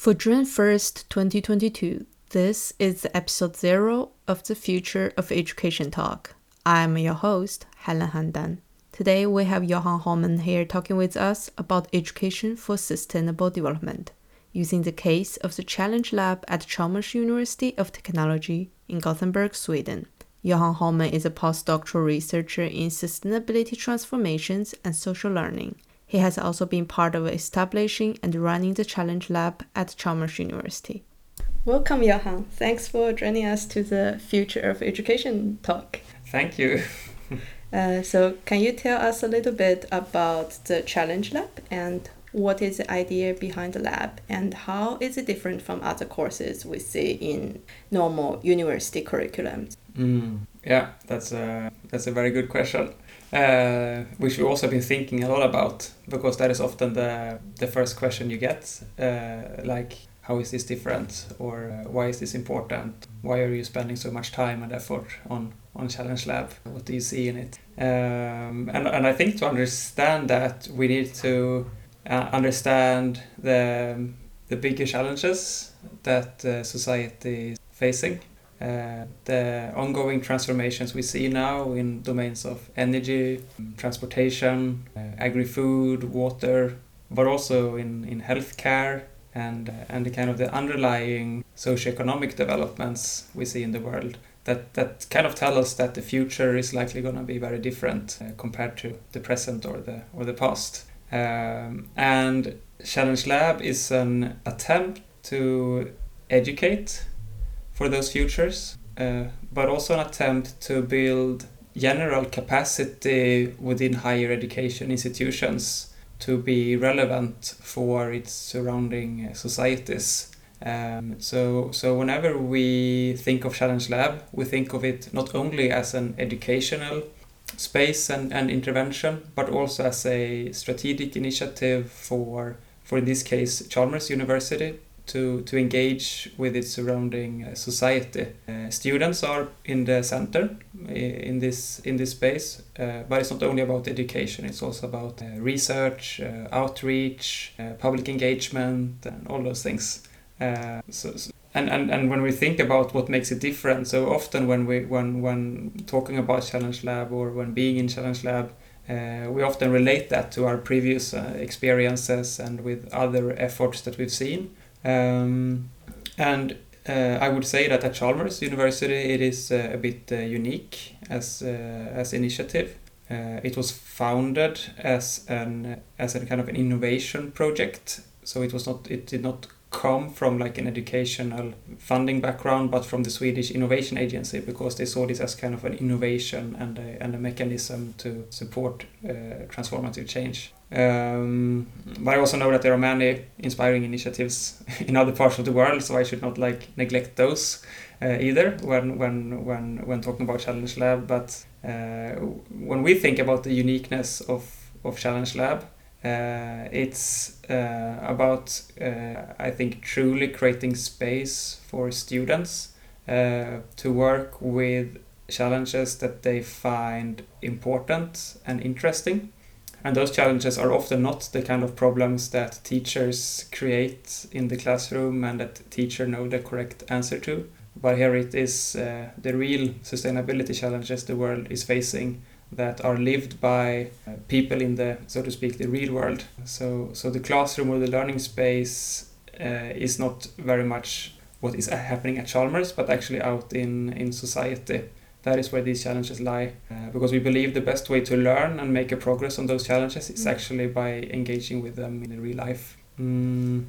For June 1st, 2022, this is episode 0 of the Future of Education Talk. I'm your host, Helen Handan. Today we have Johan Holmen here talking with us about education for sustainable development, using the case of the Challenge Lab at Chalmers University of Technology in Gothenburg, Sweden. Johan Holmen is a postdoctoral researcher in sustainability transformations and social learning. He has also been part of establishing and running the Challenge Lab at Chalmers University. Welcome, Johan. Thanks for joining us to the Future of Education talk. Thank you. uh, so, can you tell us a little bit about the Challenge Lab and what is the idea behind the lab and how is it different from other courses we see in normal university curriculums? Mm, yeah, that's a that's a very good question uh, which we've also been thinking a lot about because that is often the the first question you get, uh, like how is this different or uh, why is this important? Why are you spending so much time and effort on on Challenge Lab? What do you see in it? Um, and and I think to understand that we need to uh, understand the the bigger challenges that uh, society is facing the ongoing transformations we see now in domains of energy, transportation, uh, agri-food, water, but also in, in healthcare and, uh, and the kind of the underlying socioeconomic developments we see in the world that, that kind of tell us that the future is likely going to be very different uh, compared to the present or the, or the past. Um, and Challenge Lab is an attempt to educate for those futures, uh, but also an attempt to build general capacity within higher education institutions to be relevant for its surrounding societies. Um, so, so whenever we think of Challenge Lab, we think of it not only as an educational space and, and intervention, but also as a strategic initiative for, for in this case, Chalmers University to, to engage with its surrounding uh, society. Uh, students are in the center in this in this space, uh, but it's not only about education. It's also about uh, research, uh, outreach, uh, public engagement, and all those things. so, so and, and, and when we think about what makes it different, so often when we when when talking about Challenge Lab or when being in Challenge Lab, uh, we often relate that to our previous uh, experiences and with other efforts that we've seen. Um, and uh, I would say that at Chalmers University it is uh, a bit uh, unique as as initiative. it was founded as an as a kind of an innovation project, so it was not it did not come from like an educational funding background, but from the Swedish Innovation Agency because they saw this as kind of an innovation and a, and a mechanism to support uh, transformative change. Um, but I also know that there are many inspiring initiatives in other parts of the world, so I should not like neglect those uh, either when when when when talking about Challenge Lab. But uh, when we think about the uniqueness of of Challenge Lab, it's uh, about uh, I think truly creating space for students to work with challenges that they find important and interesting and those challenges are often not the kind of problems that teachers create in the classroom and that teacher know the correct answer to. But here it is uh, the real sustainability challenges the world is facing that are lived by uh, people in the, so to speak, the real world. So, so the classroom or the learning space uh, is not very much what is happening at Chalmers, but actually out in, in society that is where these challenges lie. Uh, because we believe the best way to learn and make a progress on those challenges is mm. actually by engaging with them in real life. Mm.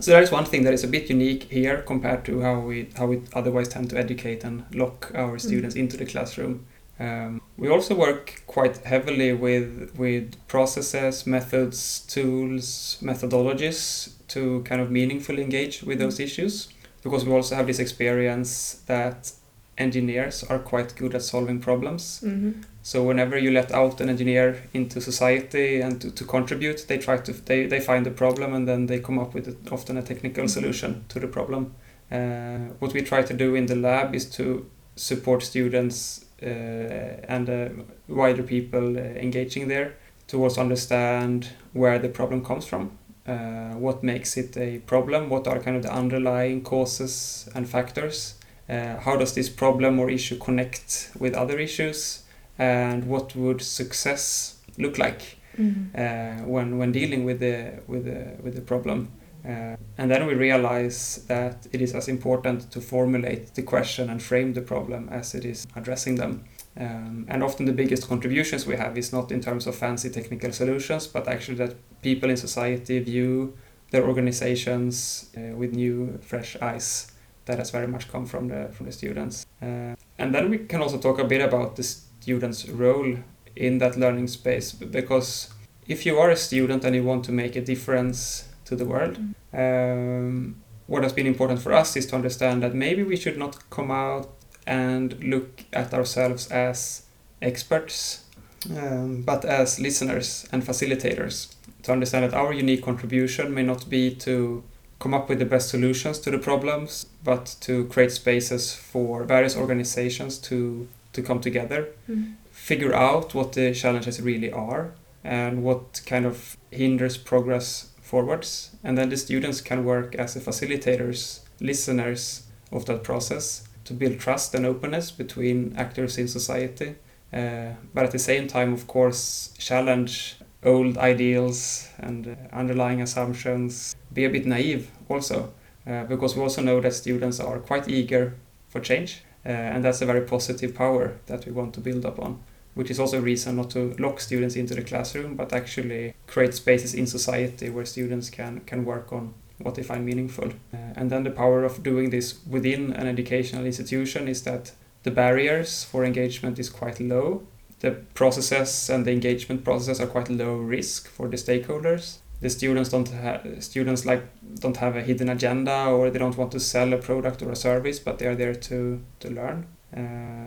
So that is one thing that is a bit unique here compared to how we how we otherwise tend to educate and lock our mm. students mm. into the classroom. Um, we also work quite heavily with with processes, methods, tools, methodologies to kind of meaningfully engage with those mm. issues because we also have this experience that engineers are quite good at solving problems. Mm-hmm. So whenever you let out an engineer into society and to, to contribute, they try to they, they find the problem and then they come up with a, often a technical mm-hmm. solution to the problem. Uh, what we try to do in the lab is to support students and uh, wider people uh, engaging there to also understand where the problem comes from uh, what makes it a problem, what are kind of the underlying causes and factors, uh, how does this problem or issue connect with other issues, and what would success look like Mm-hmm. when when dealing with the with the with the problem. Uh, and then we realize that it is as important to formulate the question and frame the problem as it is addressing them. Um, and often the biggest contributions we have is not in terms of fancy technical solutions, but actually that people in society view their organizations uh, with new, fresh eyes. That has very much come from the from the students. Uh, and then we can also talk a bit about the students' role in that learning space, because if you are a student and you want to make a difference to the world, um, what has been important for us is to understand that maybe we should not come out and look at ourselves as experts, um, but as listeners and facilitators. To understand that our unique contribution may not be to come up with the best solutions to the problems, but to create spaces for various organizations to, to come together, Mm-hmm. figure out what the challenges really are, and what kind of hinders progress forwards. And then the students can work as the facilitators, listeners of that process to build trust and openness between actors in society. Uh, but at the same time, of course, challenge old ideals and uh, underlying assumptions. Be a bit naive also, uh, because we also know that students are quite eager for change. Uh, and that's a very positive power that we want to build upon which is also a reason not to lock students into the classroom, but actually create spaces in society where students can, can work on what they find meaningful. Uh, and then the power of doing this within an educational institution is that the barriers for engagement is quite low. The processes and the engagement processes are quite low risk for the stakeholders. The students don't have students like don't have a hidden agenda or they don't want to sell a product or a service, but they are there to, to learn. Uh,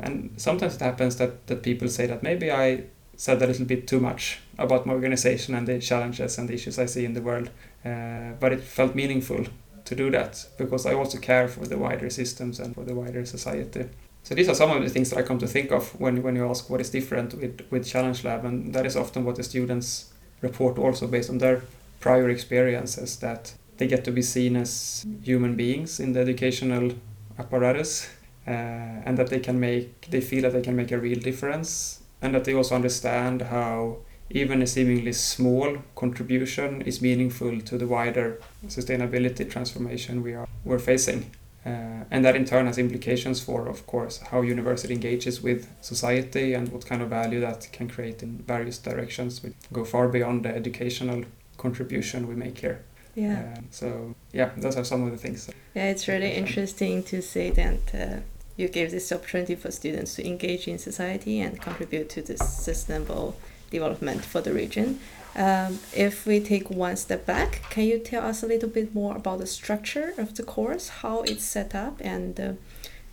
and sometimes it happens that, that people say that maybe I said a little bit too much about my organization and the challenges and the issues I see in the world. Uh, but it felt meaningful to do that because I also care for the wider systems and for the wider society. So these are some of the things that I come to think of when, when you ask what is different with, with Challenge Lab, and that is often what the students report also based on their prior experiences that they get to be seen as human beings in the educational apparatus and that they can make they feel that they can make a real difference and that they also understand how even a seemingly small contribution is meaningful to the wider sustainability transformation we are we're facing. Uh, and that in turn has implications for of course how university engages with society and what kind of value that can create in various directions which go far beyond the educational contribution we make here. Yeah. uh, so yeah those are some of the things. Yeah, it's really interesting to see that uh, you gave this opportunity for students to engage in society and contribute to this sustainable development for the region. Um, if we take one step back, can you tell us a little bit more about the structure of the course, how it's set up, and uh,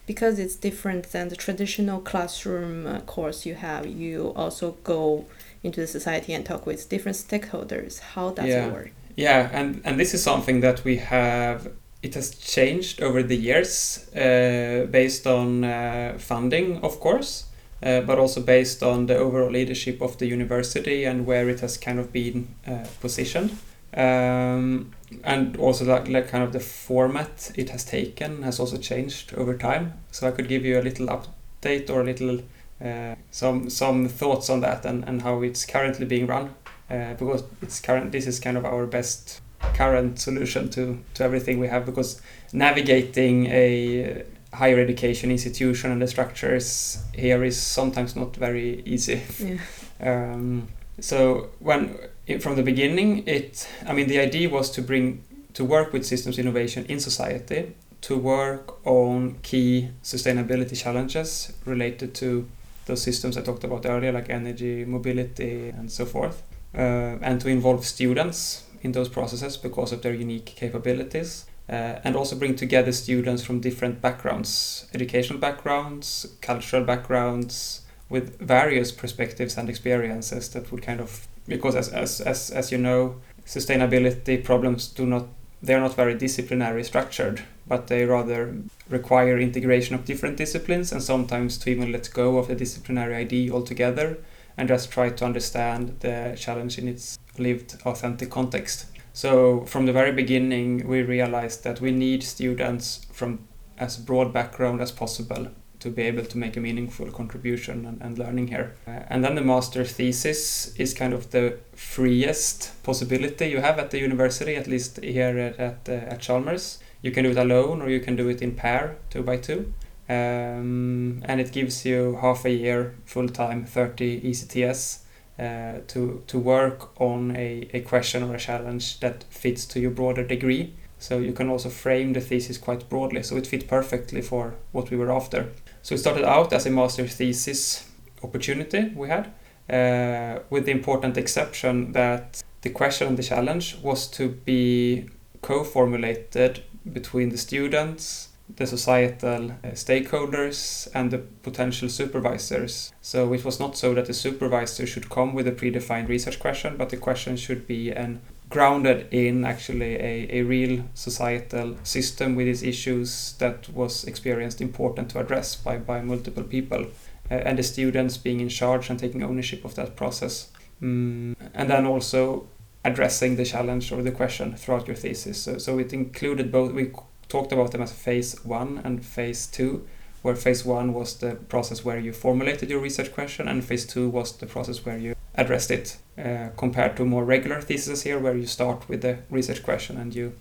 because it's different than the traditional classroom uh, course you have, you also go into the society and talk with different stakeholders. How does Yeah. it work? Yeah, and, and this is something that we have, it has changed over the years uh, based on uh, funding, of course, uh, but also based on the overall leadership of the university and where it has kind of been uh, positioned. Um, and also like, like kind of the format it has taken has also changed over time. So I could give you a little update or a little uh, some some thoughts on that and, and how it's currently being run uh, because it's current this is kind of our best current solution to to everything we have because navigating a higher education institution and the structures here is sometimes not very easy Yeah. um, so when from the beginning it i mean the idea was to bring to work with systems innovation in society to work on key sustainability challenges related to those systems i talked about earlier like energy mobility and so forth uh, and to involve students in those processes because of their unique capabilities uh, and also bring together students from different backgrounds educational backgrounds cultural backgrounds with various perspectives and experiences that would kind of because as as as, as you know sustainability problems do not they're not very disciplinary structured but they rather require integration of different disciplines and sometimes to even let go of the disciplinary idea altogether and just try to understand the challenge in its lived authentic context So from the very beginning, we realized that we need students from as broad background as possible to be able to make a meaningful contribution and, and learning here. Uh, and then the master thesis is kind of the freest possibility you have at the university, at least here at, at, uh, at Chalmers. You can do it alone or you can do it in pair, two by two. Um, and it gives you half a year full time, 30 ECTS. Uh, to to work on a, a question or a challenge that fits to your broader degree. So you can also frame the thesis quite broadly. So it fit perfectly for what we were after. So it started out as a master thesis opportunity we had, uh, with the important exception that the question and the challenge was to be co-formulated between the students, the societal uh, stakeholders, and the potential supervisors. So it was not so that the supervisor should come with a predefined research question, but the question should be an grounded in actually a, a real societal system with its issues that was experienced important to address by, by multiple people uh, and the students being in charge and taking ownership of that process mm, and then also addressing the challenge or the question throughout your thesis so, so it included both we talked about them as phase one and phase two where phase one was the process where you formulated your research question and phase two was the process where you addressed it uh, compared to more regular theses here where you start with the research question and you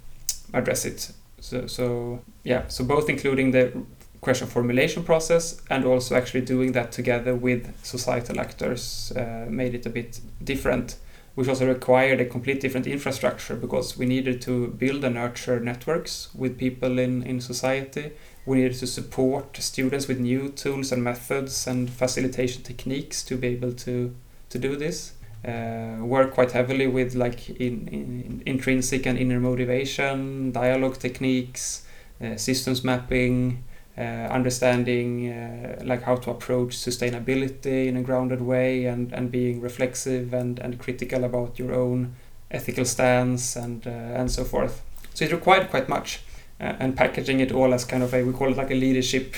address it. So, so yeah so both including the question formulation process and also actually doing that together with societal actors uh, made it a bit different which also required a complete different infrastructure because we needed to build and nurture networks with people in, in society we needed to support students with new tools and methods and facilitation techniques to be able to to do this. Uh, work quite heavily with like in, in, intrinsic and inner motivation, dialogue techniques, uh, systems mapping, understanding uh, like how to approach sustainability in a grounded way, and, and being reflexive and, and critical about your own ethical stance and uh, and so forth. So it required quite much, uh, and packaging it all as kind of a we call it like a leadership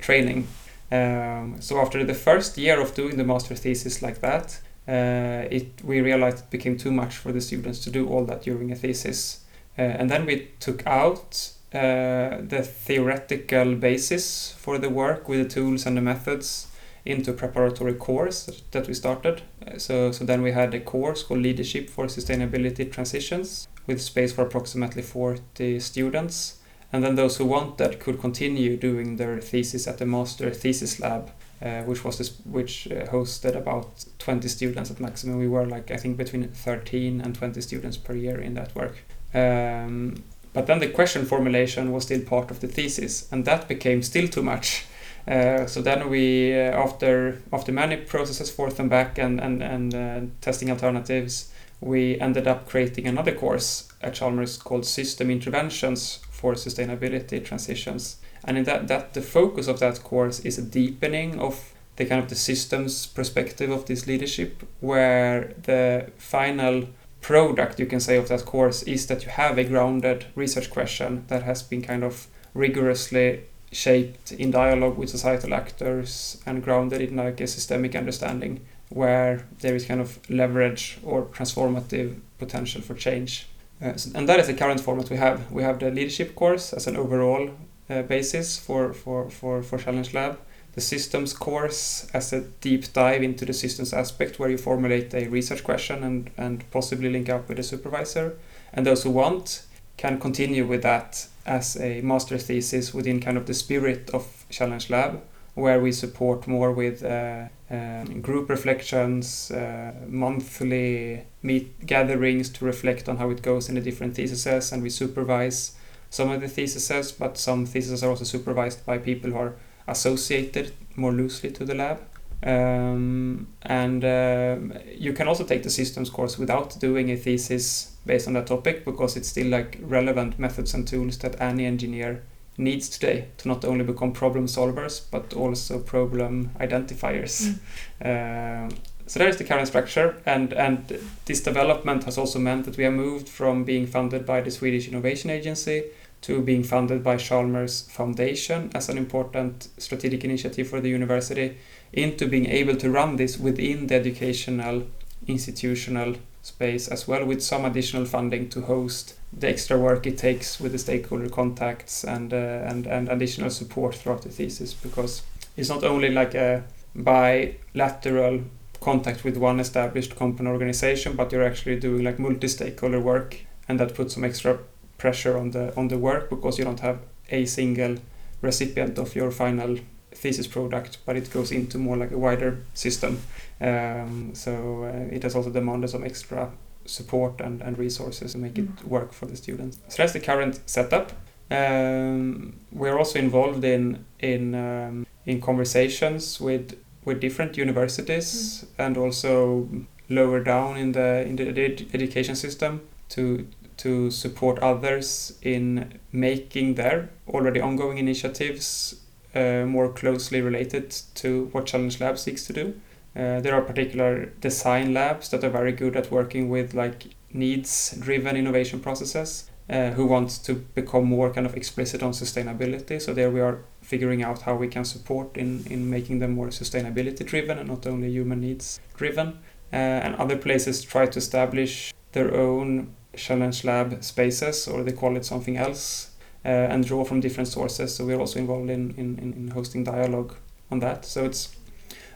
training um, so after the first year of doing the master thesis like that, uh, it we realized it became too much for the students to do all that during a thesis, uh, and then we took out uh, the theoretical basis for the work with the tools and the methods into preparatory course that, that we started. Uh, so so then we had a course called Leadership for Sustainability Transitions with space for approximately 40 students. And then those who wanted could continue doing their thesis at the master thesis lab uh, which was this, which uh, hosted about 20 students at maximum. We were like i think between 13 and 20 students per year in that work. Um, but then the question formulation was still part of the thesis and that became still too much uh, so then we uh, after after many processes forth and back and and, and uh, testing alternatives we ended up creating another course at Chalmers called System Interventions for sustainability transitions. And in that, that the focus of that course is a deepening of the kind of the systems perspective of this leadership, where the final product you can say of that course is that you have a grounded research question that has been kind of rigorously shaped in dialogue with societal actors and grounded in like a systemic understanding where there is kind of leverage or transformative potential for change. Uh, and that is the current format we have. We have the leadership course as an overall uh, basis for, for, for, for Challenge Lab, the systems course as a deep dive into the systems aspect where you formulate a research question and, and possibly link up with a supervisor. And those who want can continue with that as a master thesis within kind of the spirit of Challenge Lab, where we support more with uh, uh, group reflections, uh, monthly meet gatherings to reflect on how it goes in the different theses, and we supervise some of the theses, but some theses are also supervised by people who are associated more loosely to the lab. Um, and uh, you can also take the systems course without doing a thesis based on that topic because it's still like relevant methods and tools that any engineer needs today to not only become problem solvers but also problem identifiers. Mm. Uh, so there is the current structure, and and this development has also meant that we have moved from being funded by the Swedish Innovation Agency to being funded by Chalmers Foundation as an important strategic initiative for the university into being able to run this within the educational institutional space as well with some additional funding to host the extra work it takes with the stakeholder contacts and uh, and and additional support throughout the thesis because it's not only like a bilateral contact with one established company organization but you're actually doing like multi-stakeholder work and that puts some extra pressure on the on the work because you don't have a single recipient of your final thesis product but it goes into more like a wider system um, so uh, it has also demanded some extra support and, and resources to make mm. it work for the students. So that's the current setup. Um, we're also involved in in um, in conversations with with different universities mm. and also lower down in the in the ed- education system to to support others in making their already ongoing initiatives uh, more closely related to what Challenge Lab seeks to do. Uh, there are particular design labs that are very good at working with like needs driven innovation processes uh, who want to become more kind of explicit on sustainability so there we are figuring out how we can support in, in making them more sustainability driven and not only human needs driven uh, and other places try to establish their own challenge lab spaces or they call it something else uh, and draw from different sources so we're also involved in, in, in hosting dialogue on that so it's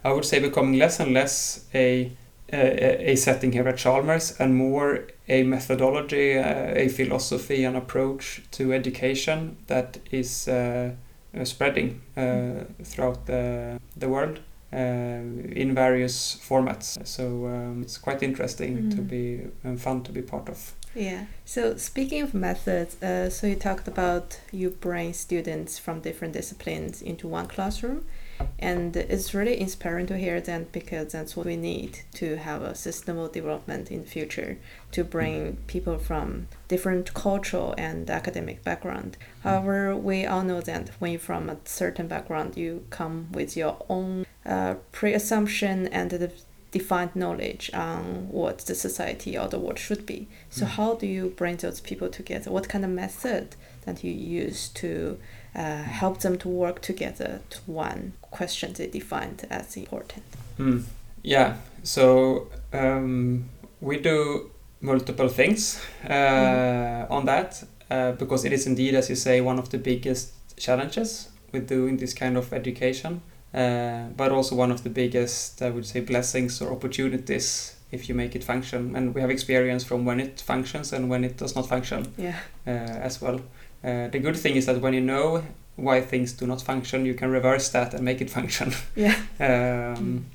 I would say becoming less and less a a, a setting here at Chalmers and more a methodology, uh, a philosophy, an approach to education that is uh, uh spreading uh, throughout the, the world. Uh, in various formats, so um, it's quite interesting mm. to be and fun to be part of. Yeah. So speaking of methods, uh, so you talked about you bring students from different disciplines into one classroom, and it's really inspiring to hear that because that's what we need to have a sustainable development in the future to bring people from different cultural and academic background however we all know that when you're from a certain background you come with your own uh, pre-assumption and the defined knowledge on what the society or the world should be so mm. how do you bring those people together what kind of method that you use to uh, help them to work together to one question they defined as important. Mm. Yeah, so um, we do multiple things uh, mm. on that uh, because it is indeed, as you say, one of the biggest challenges with doing this kind of education, uh, but also one of the biggest, I would say, blessings or opportunities if you make it function. And we have experience from when it functions and when it does not function yeah. Uh, as well. Uh, the good thing is that when you know why things do not function, you can reverse that and make it function. Yeah. um,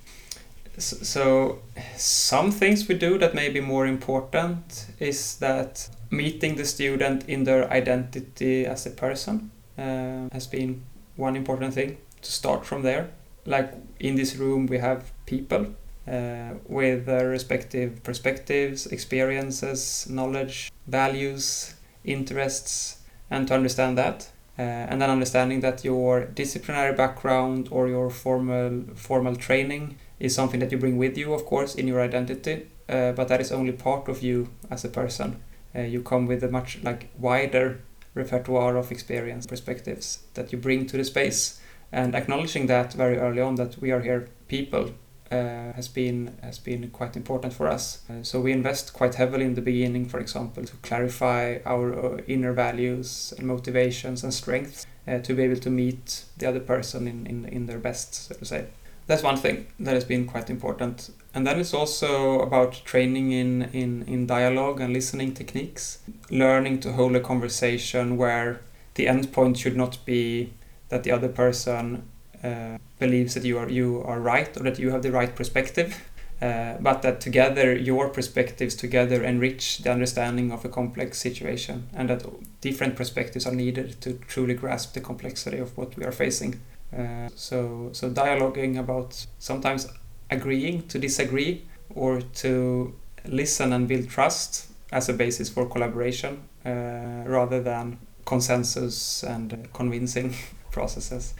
so, so, some things we do that may be more important is that meeting the student in their identity as a person uh, has been one important thing to start from there. Like in this room, we have people uh, with their respective perspectives, experiences, knowledge, values, interests, and to understand that. Uh, and then understanding that your disciplinary background or your formal formal training is something that you bring with you, of course, in your identity, uh, but that is only part of you as a person. Uh, you come with a much like wider repertoire of experience perspectives that you bring to the space, and acknowledging that very early on that we are here people uh, has been has been quite important for us. Uh, so we invest quite heavily in the beginning, for example, to clarify our uh, inner values and motivations and strengths uh, to be able to meet the other person in, in, in their best, so to say. That's one thing that has been quite important. And then it's also about training in, in, in dialogue and listening techniques, learning to hold a conversation where the end point should not be that the other person uh, believes that you are you are right or that you have the right perspective, uh, but that together your perspectives together enrich the understanding of a complex situation, and that different perspectives are needed to truly grasp the complexity of what we are facing. Uh, so so dialoguing about sometimes agreeing to disagree or to listen and build trust as a basis for collaboration uh, rather than consensus and convincing processes.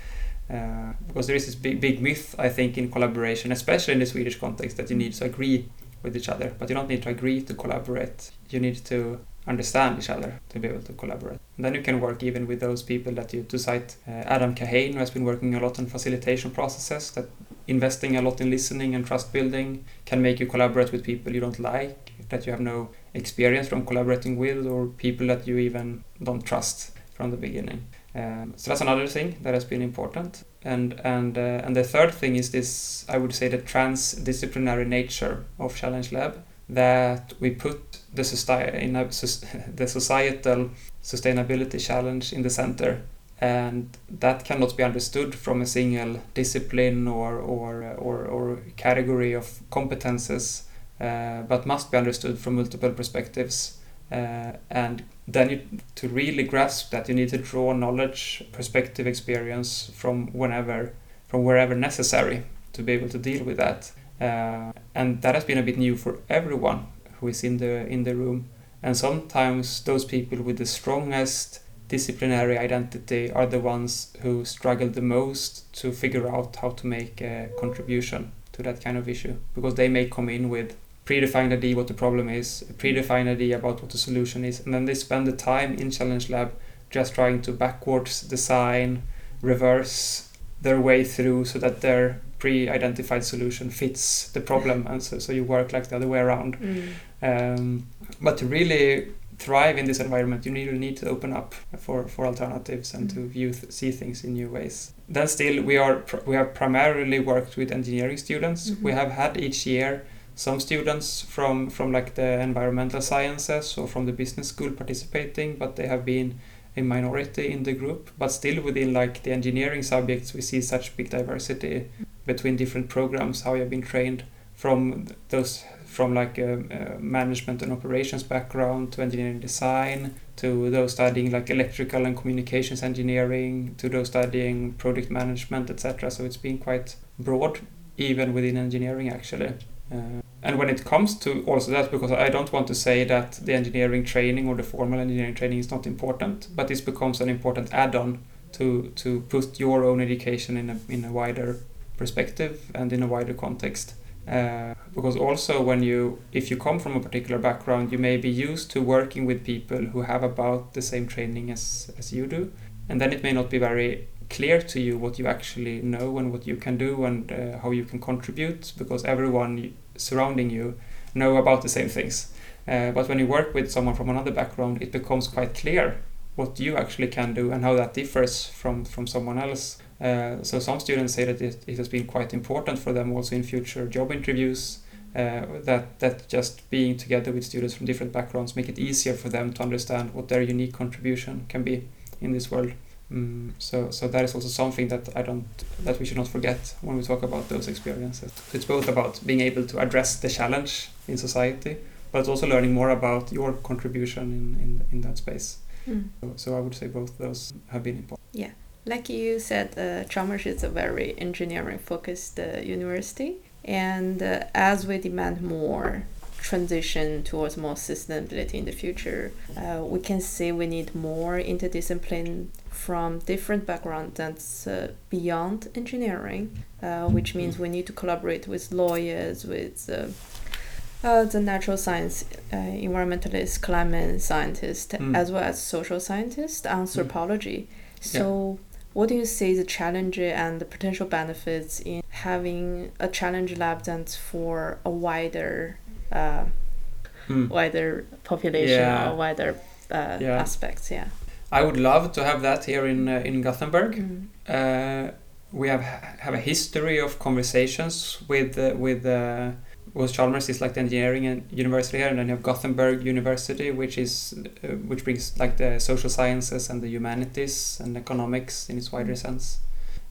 Uh, because there is this big, big myth, I think, in collaboration, especially in the Swedish context, that you need to agree with each other, but you don't need to agree to collaborate. You need to understand each other to be able to collaborate. And then you can work even with those people that you, to cite uh, Adam Kahane, who has been working a lot on facilitation processes, that investing a lot in listening and trust building can make you collaborate with people you don't like that you have no experience from collaborating with or people that you even don't trust from the beginning. Um, so that's another thing that has been important. And and uh, and the third thing is this I would say the transdisciplinary nature of Challenge Lab that we put the in a, the societal sustainability challenge in the center and that cannot be understood from a single discipline or or or, or category of competences uh, but must be understood from multiple perspectives uh, and then you, to really grasp that you need to draw knowledge perspective experience from whenever from wherever necessary to be able to deal with that. Uh, and that has been a bit new for everyone who is in the in the room. And sometimes those people with the strongest disciplinary identity are the ones who struggle the most to figure out how to make a contribution to that kind of issue because they may come in with predefined idea what the problem is, a predefined idea about what the solution is, and then they spend the time in Challenge Lab just trying to backwards design, reverse their way through so that their pre-identified solution fits the problem, and so, so you work like the other way around. Mm. Um, but to really thrive in this environment, you really need to open up for, for alternatives and mm-hmm. to view th- see things in new ways. Then still, we are pr- we have primarily worked with engineering students. Mm-hmm. We have had each year some students from from like the environmental sciences or from the business school participating, but they have been a minority in the group. But still, within like the engineering subjects, we see such big diversity between different programs. How you have been trained from those from like a, a, management and operations background to engineering design to those studying like electrical and communications engineering to those studying product management etc so it's been quite broad even within engineering actually uh, and when it comes to also that because i don't want to say that the engineering training or the formal engineering training is not important but this becomes an important add-on to to put your own education in a in a wider perspective and in a wider context. Uh, because also when you if you come from a particular background you may be used to working with people who have about the same training as, as you do. And then it may not be very clear to you what you actually know and what you can do and uh, how you can contribute because everyone surrounding you know about the same things uh, but when you work with someone from another background it becomes quite clear what you actually can do and how that differs from from someone else uh, so some students say that it, it, has been quite important for them also in future job interviews. Uh, that that just being together with students from different backgrounds make it easier for them to understand what their unique contribution can be in this world. Um, so so that is also something that I don't that we should not forget when we talk about those experiences. It's both about being able to address the challenge in society, but also learning more about your contribution in in, in that space. Mm. So, so I would say both those have been important. Yeah. Like you said, uh, Chalmers is a very engineering focused uh, university. And uh, as we demand more transition towards more sustainability in the future, uh, we can see we need more interdiscipline from different backgrounds that's uh, beyond engineering, uh, which means we need to collaborate with lawyers, with uh, the natural science, uh, environmentalists, climate scientists, mm. as well as social scientists, anthropology. Mm. So what do you see the challenge and the potential benefits in having a challenge lab that's for a wider, uh, mm. wider population yeah. or wider uh, yeah. aspects? Yeah. I would love to have that here in uh, in Gothenburg. Mm. Uh, we have have a history of conversations with uh, with uh, was Chalmers is like the engineering and university here, and then you have Gothenburg University, which is uh, which brings like the social sciences and the humanities and economics in its wider mm. sense.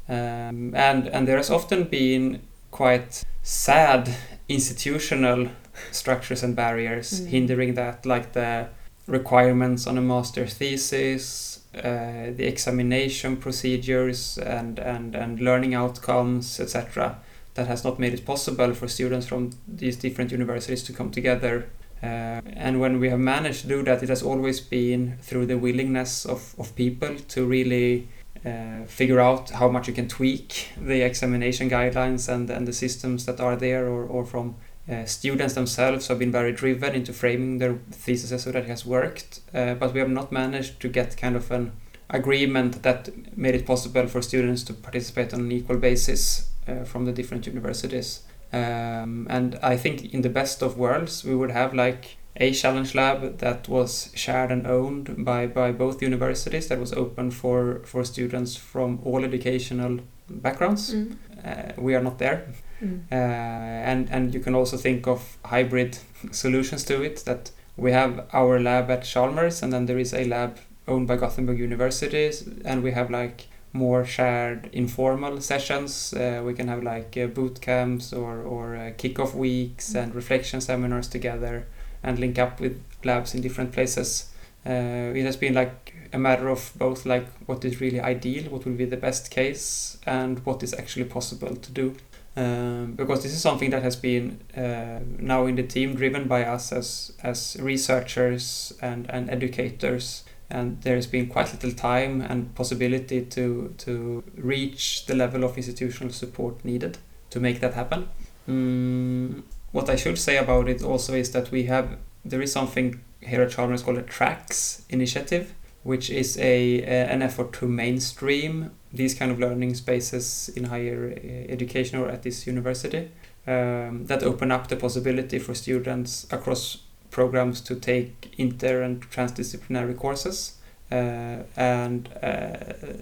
Um, and and there has often been quite sad institutional structures and barriers mm. hindering that, like the requirements on a master thesis, uh, the examination procedures, and and and learning outcomes, etc that has not made it possible for students from these different universities to come together. Uh, and when we have managed to do that, it has always been through the willingness of, of people to really uh, figure out how much you can tweak the examination guidelines and, and the systems that are there, or, or from uh, students themselves have been very driven into framing their theses so that it has worked. Uh, but we have not managed to get kind of an agreement that made it possible for students to participate on an equal basis uh, from the different universities. Um, and I think in the best of worlds, we would have like a challenge lab that was shared and owned by, by both universities that was open for, for students from all educational backgrounds. Mm. Uh, we are not there. Mm. Uh, and, and you can also think of hybrid solutions to it that we have our lab at Chalmers and then there is a lab owned by Gothenburg University and we have like more shared informal sessions. Uh, we can have like uh, boot camps or, or uh, kickoff weeks and reflection seminars together and link up with labs in different places. Uh, it has been like a matter of both like what is really ideal, what will be the best case, and what is actually possible to do. Um, because this is something that has been uh, now in the team driven by us as as researchers and, and educators and there's been quite little time and possibility to to reach the level of institutional support needed to make that happen. Mm, what I should say about it also is that we have there is something here at Chalmers called a Tracks initiative, which is a, an effort to mainstream these kind of learning spaces in higher uh, education or at this university um, that open up the possibility for students across programs to take inter and transdisciplinary courses. Uh, and uh,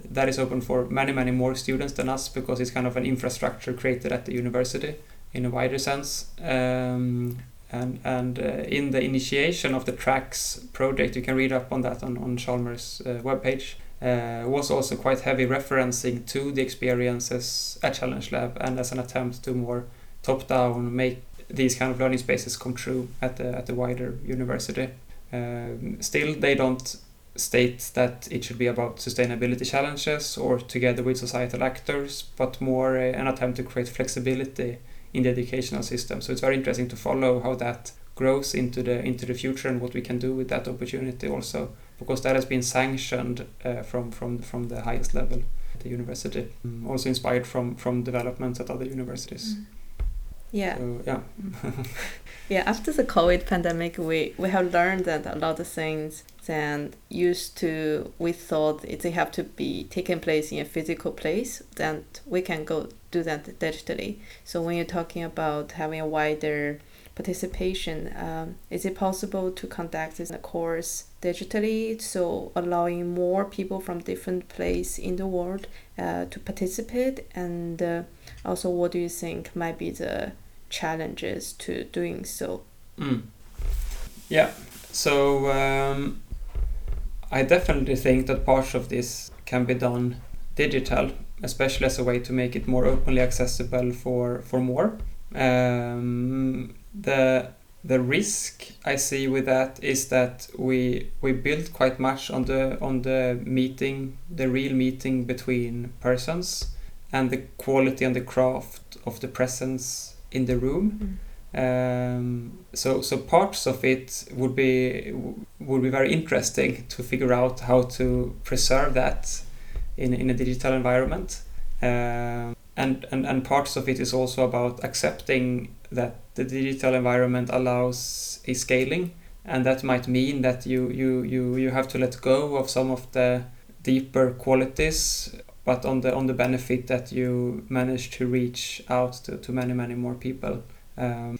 that is open for many, many more students than us because it's kind of an infrastructure created at the university in a wider sense. Um, and and uh, in the initiation of the tracks project, you can read up on that on, on Chalmers' uh, webpage. Uh, was also quite heavy referencing to the experiences at Challenge Lab and as an attempt to more top down make these kind of learning spaces come true at the at the wider university. Um, still, they don't state that it should be about sustainability challenges or together with societal actors, but more uh, an attempt to create flexibility in the educational system. So it's very interesting to follow how that grows into the into the future and what we can do with that opportunity also, because that has been sanctioned uh, from from from the highest level at the university, um, also inspired from from developments at other universities. Mm. Yeah. So, yeah. yeah, after the COVID pandemic, we, we have learned that a lot of things that used to, we thought it have to be taken place in a physical place, then we can go do that digitally. So when you're talking about having a wider participation, um, is it possible to conduct this course digitally, so allowing more people from different places in the world uh, to participate? And uh, also, what do you think might be the challenges to doing so? Mm. Yeah, so um, I definitely think that parts of this can be done digital, especially as a way to make it more openly accessible for for more. Um, the the risk I see with that is that we we build quite much on the on the meeting, the real meeting between persons, and the quality and the craft of the presence in the room. Mm. Um, so so parts of it would be would be very interesting to figure out how to preserve that in in a digital environment. Um, and, and and parts of it is also about accepting that the digital environment allows a scaling and that might mean that you you you you have to let go of some of the deeper qualities but on the on the benefit that you manage to reach out to, to many many more people um,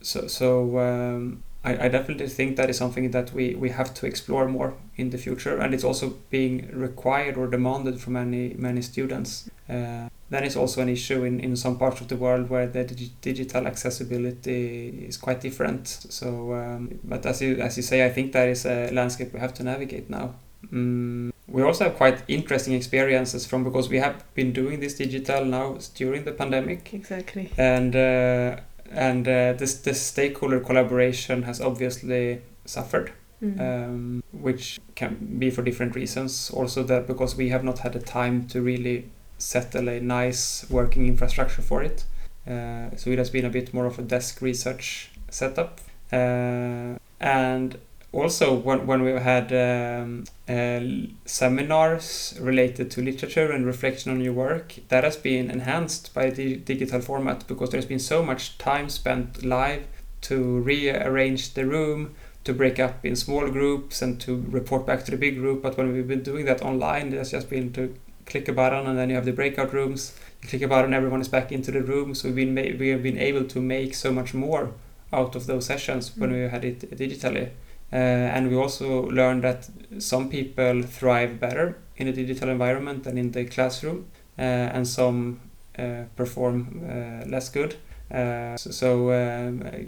so so um, I, I definitely think that is something that we, we have to explore more in the future and it's also being required or demanded from many many students uh, it's also an issue in, in some parts of the world where the dig- digital accessibility is quite different. So, um, but as you as you say, I think that is a landscape we have to navigate now. Mm, we also have quite interesting experiences from because we have been doing this digital now during the pandemic. Exactly. And uh, and uh, this the stakeholder collaboration has obviously suffered. Mm. Um, which can be for different reasons. Also, that because we have not had the time to really settle a nice working infrastructure for it. Uh, so it has been a bit more of a desk research setup. Uh, and also when, when we've had um, uh, seminars related to literature and reflection on your work, that has been enhanced by the digital format because there's been so much time spent live to rearrange the room, to break up in small groups and to report back to the big group. But when we've been doing that online, it has just been to click a button and then you have the breakout rooms. You click a button, everyone is back into the room. So we've been we have been able to make so much more out of those sessions when Mm. we had it digitally. Uh, and we also learned that some people thrive better in a digital environment than in the classroom, uh, and some uh, perform less good. Uh, so so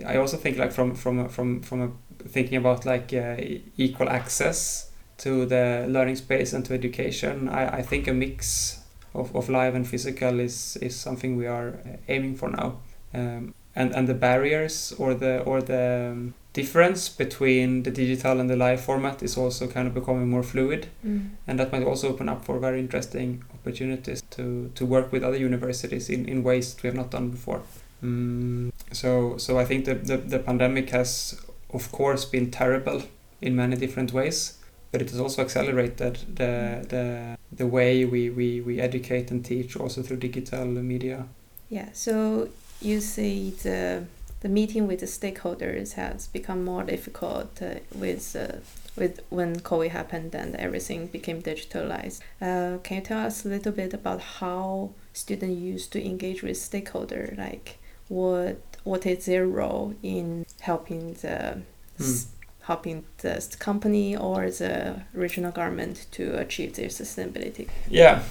I also think like from from from from a, thinking about like uh, equal access to the learning space and to education. I, I think a mix of, of live and physical is is something we are aiming for now. Um, and and the barriers or the or the um, difference between the digital and the live format is also kind of becoming more fluid Mm. and that might also open up for very interesting opportunities to, to work with other universities in, in ways that we have not done before. Mm, so so I think the, the, the pandemic has of course been terrible in many different ways, but it has also accelerated the the, the way we, we, we educate and teach also through digital media. Yeah, so you say the the meeting with the stakeholders has become more difficult uh, with uh, with when COVID happened and everything became digitalized. Uh, can you tell us a little bit about how students used to engage with stakeholder? Like what what is their role in helping the s- helping the company or the regional government to achieve their sustainability? Yeah.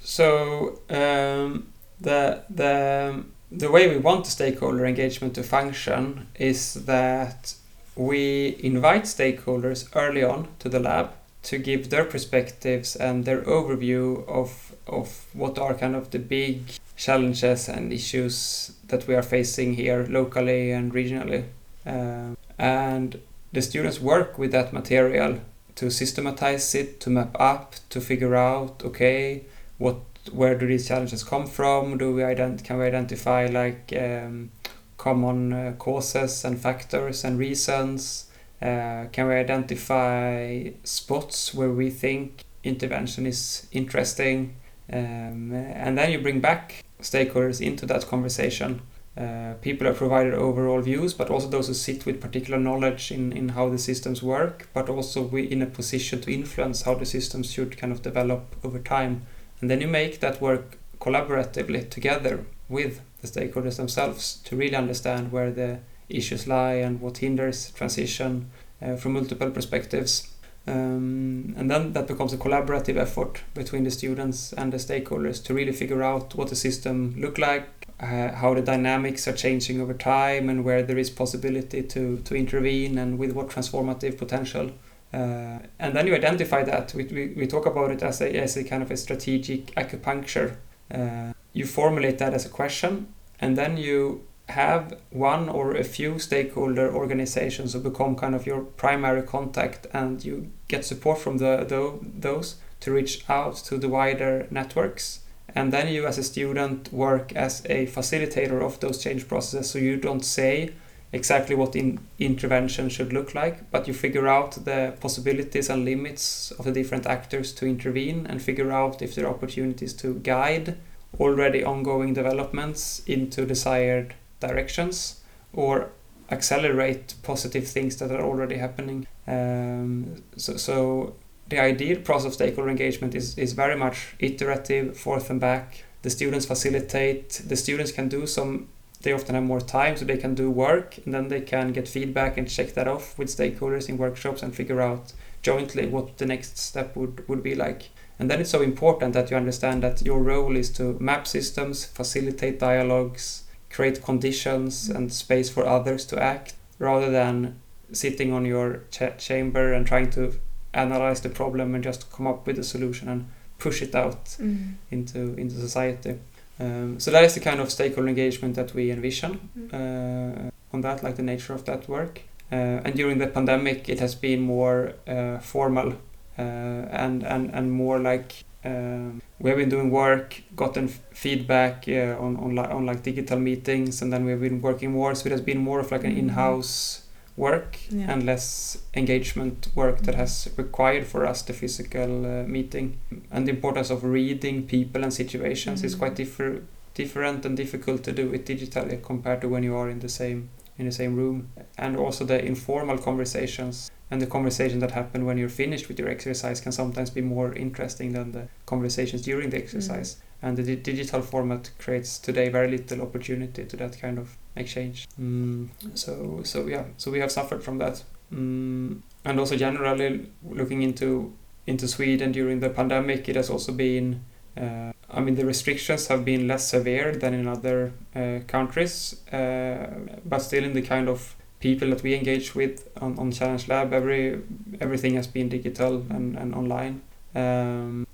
So um, the the the way we want the stakeholder engagement to function is that we invite stakeholders early on to the lab to give their perspectives and their overview of of what are kind of the big challenges and issues that we are facing here locally and regionally. Um, and the students work with that material to systematize it, to map up, to figure out okay, what where do these challenges come from? Do we ident- can we identify like um, common uh, causes and factors and reasons? Uh, can we identify spots where we think intervention is interesting? Um, and then you bring back stakeholders into that conversation. Uh, people have provided overall views, but also those who sit with particular knowledge in, in how the systems work, but also we in a position to influence how the systems should kind of develop over time. And then you make that work collaboratively together with the stakeholders themselves to really understand where the issues lie and what hinders transition uh, from multiple perspectives. Um, and then that becomes a collaborative effort between the students and the stakeholders to really figure out what the system look like, uh, how the dynamics are changing over time, and where there is possibility to, to intervene, and with what transformative potential. Uh, and then you identify that. We, we, we talk about it as a, as a kind of a strategic acupuncture. Uh, you formulate that as a question, and then you have one or a few stakeholder organizations who become kind of your primary contact, and you get support from the, the those to reach out to the wider networks. And then you, as a student, work as a facilitator of those change processes. So you don't say exactly what in intervention should look like, but you figure out the possibilities and limits of the different actors to intervene and figure out if there are opportunities to guide already ongoing developments into desired directions or accelerate positive things that are already happening. Um, so, so the ideal process of stakeholder engagement is, is very much iterative, forth and back. The students facilitate, the students can do some they often have more time so they can do work and then they can get feedback and check that off with stakeholders in workshops and figure out jointly what the next step would, would be like and then it's so important that you understand that your role is to map systems facilitate dialogues create conditions and space for others to act rather than sitting on your ch- chamber and trying to analyze the problem and just come up with a solution and push it out Mm. into into society um, so that is the kind of stakeholder engagement that we envision Mm. uh, on that, like the nature of that work. Uh, and during the pandemic, it has been more uh, formal uh, and, and, and more like um, we have been doing work, gotten f- feedback uh, on, on, li- on like digital meetings, and then we've been working more. So it has been more of like an Mhm. in-house work Yeah. and less engagement work that has required for us the physical uh, meeting. And the importance of reading people and situations is Mhm. quite differ- different and difficult to do it digitally compared to when you are in the same in the same room, and also the informal conversations and the conversation that happen when you're finished with your exercise can sometimes be more interesting than the conversations during the exercise. Mm. And the di- digital format creates today very little opportunity to that kind of exchange. Mm. So so yeah, so we have suffered from that. Mm. And also generally looking into into Sweden during the pandemic, it has also been. Uh, I mean, the restrictions have been less severe than in other uh, countries, uh, but still, in the kind of people that we engage with on, on Challenge Lab, every everything has been digital and, and online. Um,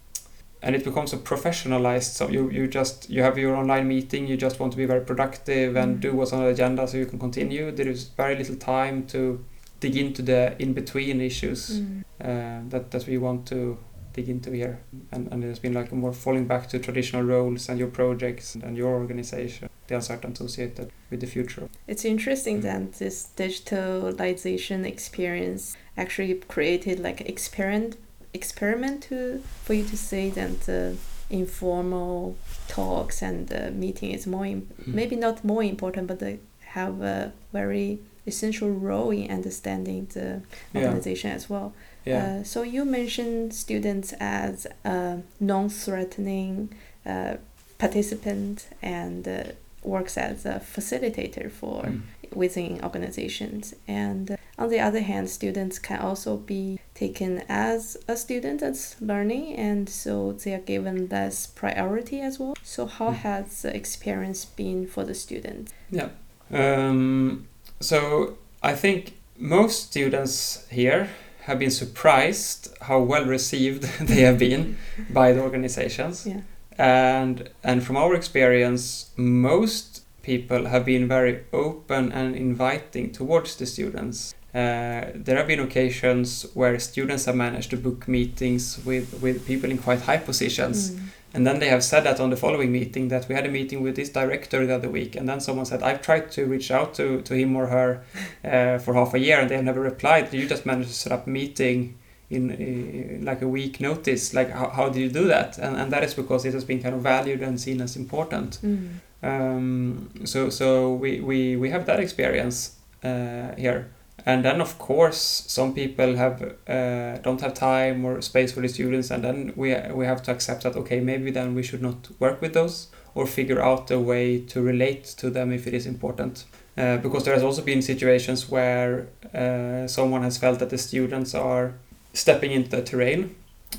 and it becomes a professionalized so you, you just you have your online meeting you just want to be very productive and mm. do what's on the agenda so you can continue there is very little time to dig into the in between issues mm. uh, that that we want to dig into here and, and there's been like more falling back to traditional roles and your projects and your organization the uncertainty associated with the future it's interesting mm. that this digitalization experience actually created like experiment experiment to for you to say that the informal talks and the meeting is more mm. maybe not more important but they have a very essential role in understanding the organization yeah. as well. Yeah. Uh, so you mentioned students as a non-threatening uh, participant and uh, works as a facilitator for mm. Within organizations. And on the other hand, students can also be taken as a student that's learning, and so they are given less priority as well. So how mm. has the experience been for the students? Yeah. Um, so I think most students here have been surprised how well received they have been by the organizations. Yeah. And and from our experience, most people have been very open and inviting towards the students. Uh, there have been occasions where students have managed to book meetings with, with people in quite high positions. Mm and then they have said that on the following meeting that we had a meeting with this director the other week, and then someone said, "I've tried to reach out to, to him or her uh, for half a year, and they have never replied. You just managed to set up a meeting in uh, like a week notice. Like how, how did you do that? And and that is because it has been kind of valued and seen as important. Mm. Um, so so we, we we have that experience uh, here. And then of course some people have uh, don't have time or space for the students and then we we have to accept that okay maybe then we should not work with those or figure out a way to relate to them if it is important. Uh, because there has also been situations where uh, someone has felt that the students are stepping into the terrain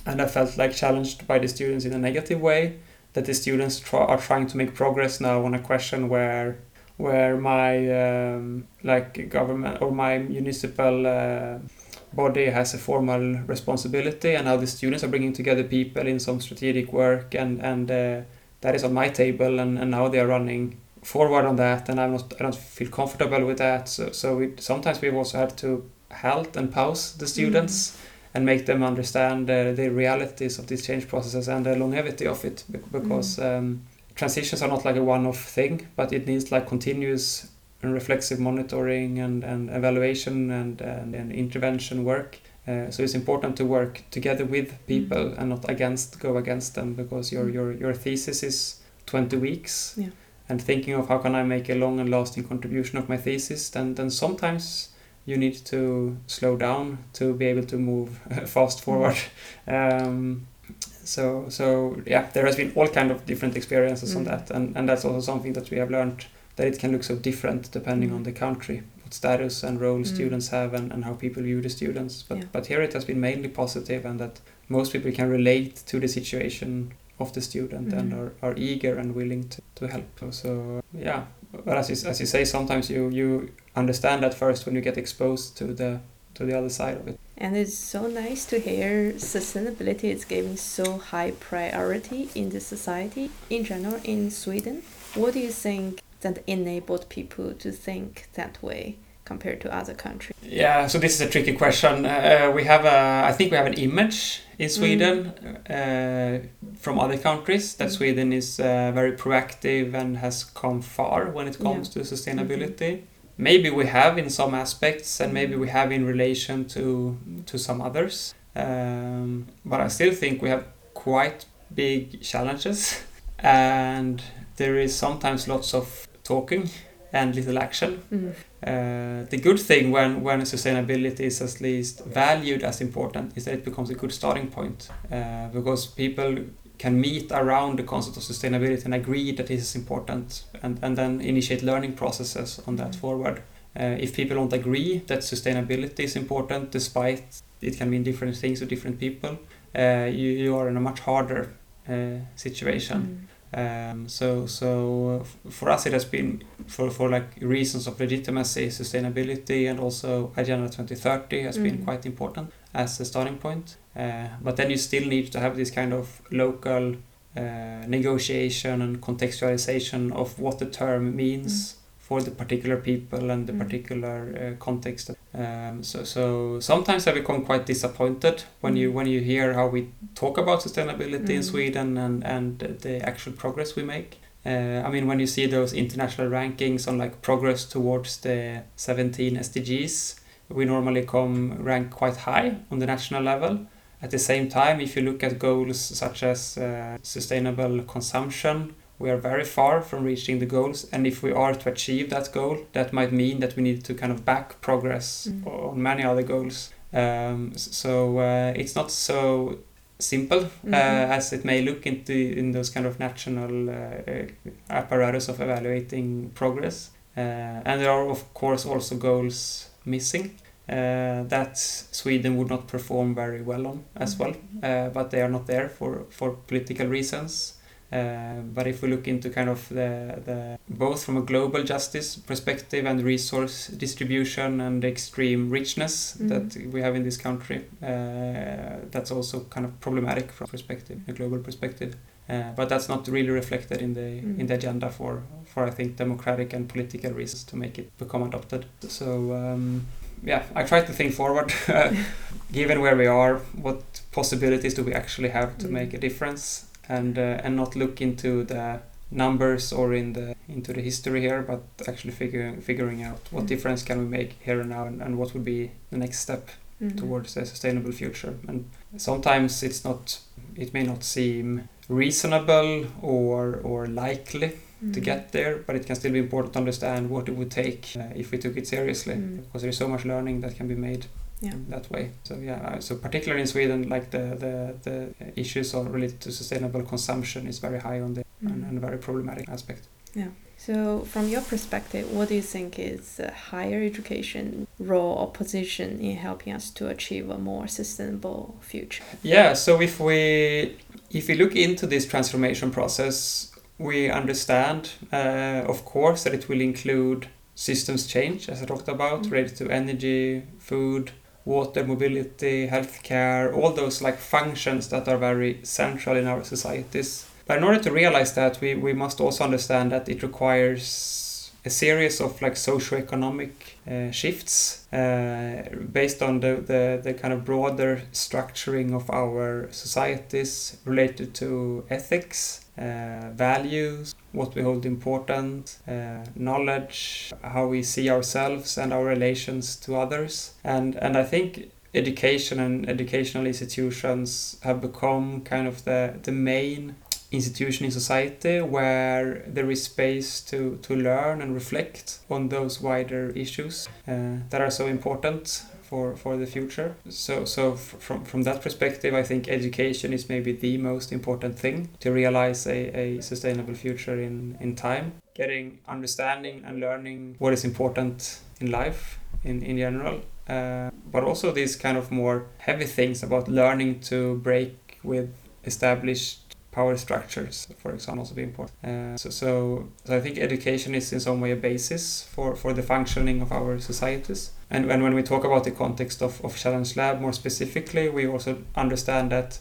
and I felt like challenged by the students in a negative way that the students try, are trying to make progress now on a question where where my um, like government or my municipal uh, body has a formal responsibility and how the students are bringing together people in some strategic work and and uh, that is on my table and, and now they are running forward on that and I'm not I don't feel comfortable with that so so it, sometimes we've also had to halt and pause the students mm. And make them understand uh, the realities of these change processes and the longevity of it because mm. um, transitions are not like a one-off thing, but it needs like continuous and reflexive monitoring and, and evaluation and, and, and intervention work. Uh, so it's important to work together with people mm. and not against go against them because your mm. your your thesis is 20 weeks yeah. and thinking of how can I make a long and lasting contribution of my thesis then then sometimes you need to slow down to be able to move fast forward um, so so yeah there has been all kind of different experiences mm. on that and and that's also something that we have learned that it can look so different depending mm. on the country what status and role mm. students have and, and how people view the students but yeah. but here it has been mainly positive and that most people can relate to the situation of the student and mm. are, are eager and willing to, to help so yeah but as you, as you say sometimes you you understand that first when you get exposed to the to the other side of it and it's so nice to hear sustainability is given so high priority in the society in general in Sweden. What do you think that enabled people to think that way? Compared to other countries? Yeah, so this is a tricky question. Uh, we have a, I think we have an image in mm. Sweden mm. uh, from other countries that mm. Sweden is uh, very proactive and has come far when it comes yeah. to sustainability. Mm -hmm maybe we have in some aspects and maybe we have in relation to to some others um, but i still think we have quite big challenges and there is sometimes lots of talking and little action. Mm. Uh, the good thing when, when sustainability is at least valued as important is that it becomes a good starting point uh, because people can meet around the concept of sustainability and agree that this is important and, and then initiate learning processes on that Mm. forward. Uh, if people don't agree that sustainability is important, despite it can mean different things to different people, uh, you, you are in a much harder uh, situation. Mm. Um, so, so for us, it has been for, for like reasons of legitimacy, sustainability, and also Agenda 2030 has been Mm. quite important as a starting point. Uh, but then you still need to have this kind of local uh, negotiation and contextualization of what the term means for the particular people and the Mm. particular uh, context. Um, so, so sometimes I become quite disappointed when you Mm. when you hear how we talk about sustainability in Mm. Sweden and and the actual progress we make. Uh, I mean, when you see those international rankings on like progress towards the 17 SDGs, we normally come rank quite high on the national level. At the same time, if you look at goals such as uh, sustainable consumption, we are very far from reaching the goals. And if we are to achieve that goal, that might mean that we need to kind of back progress Mm. on many other goals. Um, so uh, it's not so simple Mhm. uh, as it may look into in those kind of national uh, uh, apparatus of evaluating progress. Uh, and there are of course also goals missing uh, that Sweden would not perform very well on as well, uh, but they are not there for, for political reasons. Uh, but if we look into kind of the, the both from a global justice perspective and resource distribution and the extreme richness Mhm. that we have in this country, uh, that's also kind of problematic from perspective, a global perspective. Uh, but that's not really reflected in the Mm. in the agenda for for I think democratic and political reasons to make it become adopted. So um, yeah, I try to think forward, given where we are, what possibilities do we actually have to Mm. make a difference, and uh, and not look into the numbers or in the into the history here, but actually figuring figuring out what Mm. difference can we make here and now, and, and what would be the next step Mm. towards a sustainable future. And sometimes it's not, it may not seem reasonable or or likely to Mm. get there, but it can still be important to understand what it would take uh, if we took it seriously, Mm. because there's so much learning that can be made Yeah. that way. So yeah, so particularly in Sweden, like the the, the issues are related to sustainable consumption is very high on the and, Mm. and a very problematic aspect. Yeah. So, from your perspective, what do you think is higher education role or position in helping us to achieve a more sustainable future? Yeah, so if we if we look into this transformation process, we understand, uh, of course, that it will include systems change, as I talked about, Mm. related to energy, food, water, mobility, healthcare, all those like functions that are very central in our societies. But in order to realize that, we, we must also understand that it requires a series of like socioeconomic uh, shifts uh, based on the, the, the kind of broader structuring of our societies related to ethics, uh, values, what we hold important, uh, knowledge, how we see ourselves and our relations to others. And, and I think education and educational institutions have become kind of the, the main institution in society where there is space to, to learn and reflect on those wider issues uh, that are so important for, for the future. So, so from, from that perspective, I think education is maybe the most important thing to realize a, a sustainable future in, in time. Getting understanding and learning what is important in life in, in general, uh, but also these kind of more heavy things about learning to break with established power structures, for example, also be important. Uh, so, so, so I think education is in some way a basis for, for the functioning of our societies. And when, when we talk about the context of, of Challenge Lab more specifically, we also understand that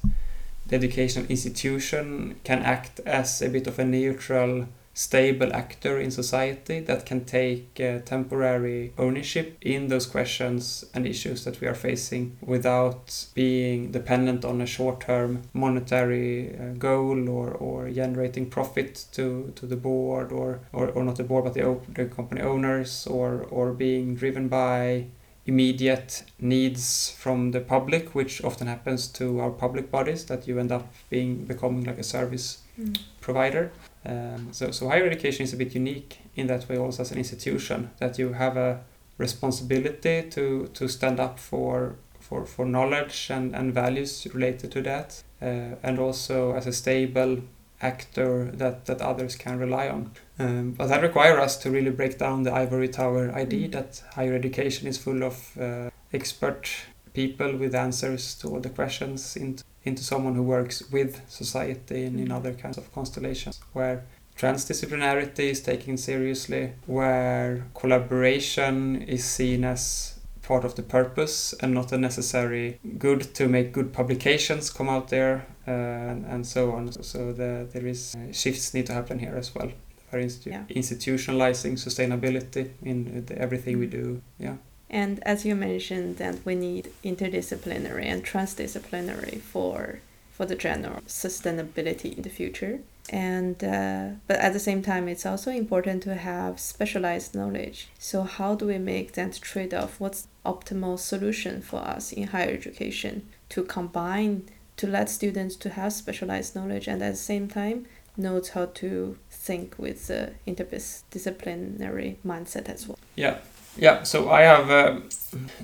the educational institution can act as a bit of a neutral stable actor in society that can take uh, temporary ownership in those questions and issues that we are facing without being dependent on a short-term monetary uh, goal or, or generating profit to, to the board or, or, or not the board but the, the company owners or, or being driven by immediate needs from the public, which often happens to our public bodies, that you end up being becoming like a service Mm. provider. Um, so, so higher education is a bit unique in that way, also as an institution, that you have a responsibility to, to stand up for, for, for knowledge and, and values related to that, uh, and also as a stable actor that, that others can rely on. Um, but that requires us to really break down the ivory tower idea Mm. that higher education is full of uh, expert people with answers to all the questions into, into someone who works with society and in Mm. other kinds of constellations where transdisciplinarity is taken seriously, where collaboration is seen as part of the purpose and not a necessary good to make good publications come out there uh, and, and so on. So the, there is uh, shifts need to happen here as well. For instance, Yeah. institutionalizing sustainability in the, everything we Mm. do. Yeah. And as you mentioned, that we need interdisciplinary and transdisciplinary for for the general sustainability in the future. And uh, but at the same time, it's also important to have specialized knowledge. So how do we make that trade off? What's optimal solution for us in higher education to combine to let students to have specialized knowledge and at the same time knows how to think with the interdisciplinary mindset as well. Yeah, yeah. So I have, uh,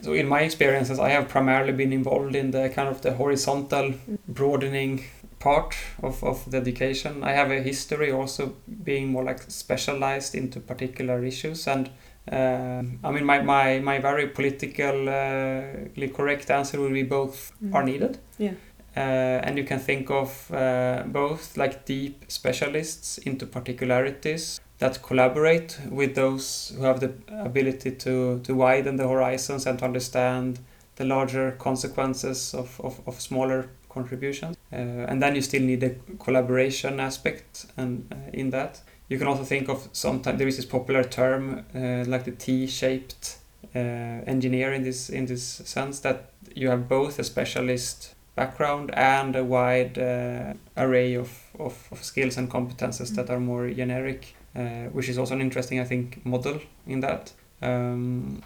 so in my experiences, I have primarily been involved in the kind of the horizontal broadening part of, of the education. I have a history also being more like specialized into particular issues and. Um, I mean, my, my, my very politically correct answer would be both are needed. Yeah. Uh, and you can think of uh, both like deep specialists into particularities that collaborate with those who have the ability to, to widen the horizons and to understand the larger consequences of, of, of smaller contributions. Uh, and then you still need a collaboration aspect and uh, in that. You can also think of sometimes there is this popular term uh, like the T-shaped uh, engineer in this in this sense that you have both a specialist background and a wide uh, array of, of, of skills and competences that are more generic, which is also an interesting, I think, model in that. Um,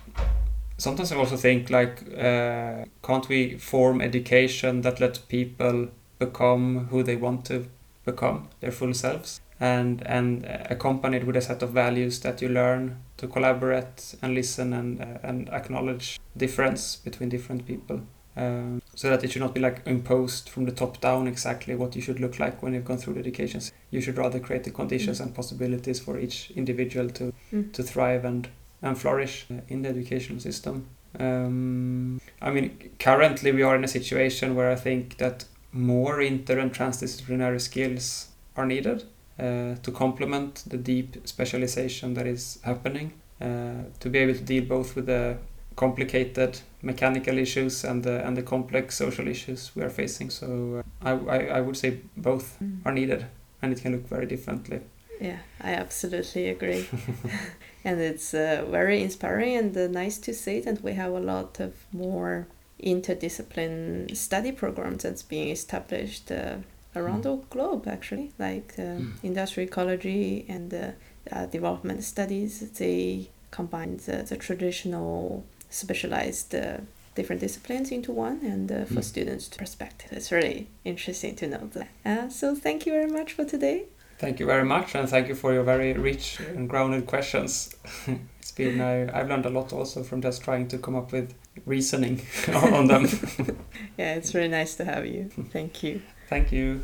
sometimes I also think like, uh, can't we form education that lets people become who they want to become, their full selves, and and accompanied with a set of values that you learn to collaborate and listen and uh, and acknowledge difference between different people. Um, so that it should not be like imposed from the top down exactly what you should look like when you've gone through the education. You should rather create the conditions and possibilities for each individual to Mm. to thrive and and flourish uh, in the educational system. Um, I mean, currently we are in a situation where I think that more inter and transdisciplinary skills are needed uh, to complement the deep specialization that is happening. Uh, to be able to deal both with the complicated mechanical issues and the and the complex social issues we are facing. So uh, I, I I would say both Mm. are needed, and it can look very differently. Yeah, I absolutely agree. and it's uh, very inspiring and uh, nice to see that we have a lot of more interdiscipline study programs that's being established uh, around Mm. the globe, actually, like uh, Mm. industrial ecology and uh, uh, development studies. They combine the, the traditional specialized the different disciplines into one and uh, for Mm. students' perspective. It's really interesting to know that. Uh, so thank you very much for today. Thank you very much, and thank you for your very rich and grounded questions. it's been I, I've learned a lot also from just trying to come up with reasoning on them. Yeah, it's really nice to have you. Thank you. Thank you.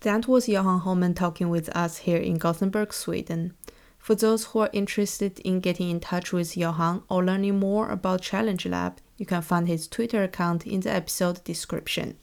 That was Johan Holmen talking with us here in Gothenburg, Sweden. For those who are interested in getting in touch with Johan or learning more about Challenge Lab, you can find his Twitter account in the episode description.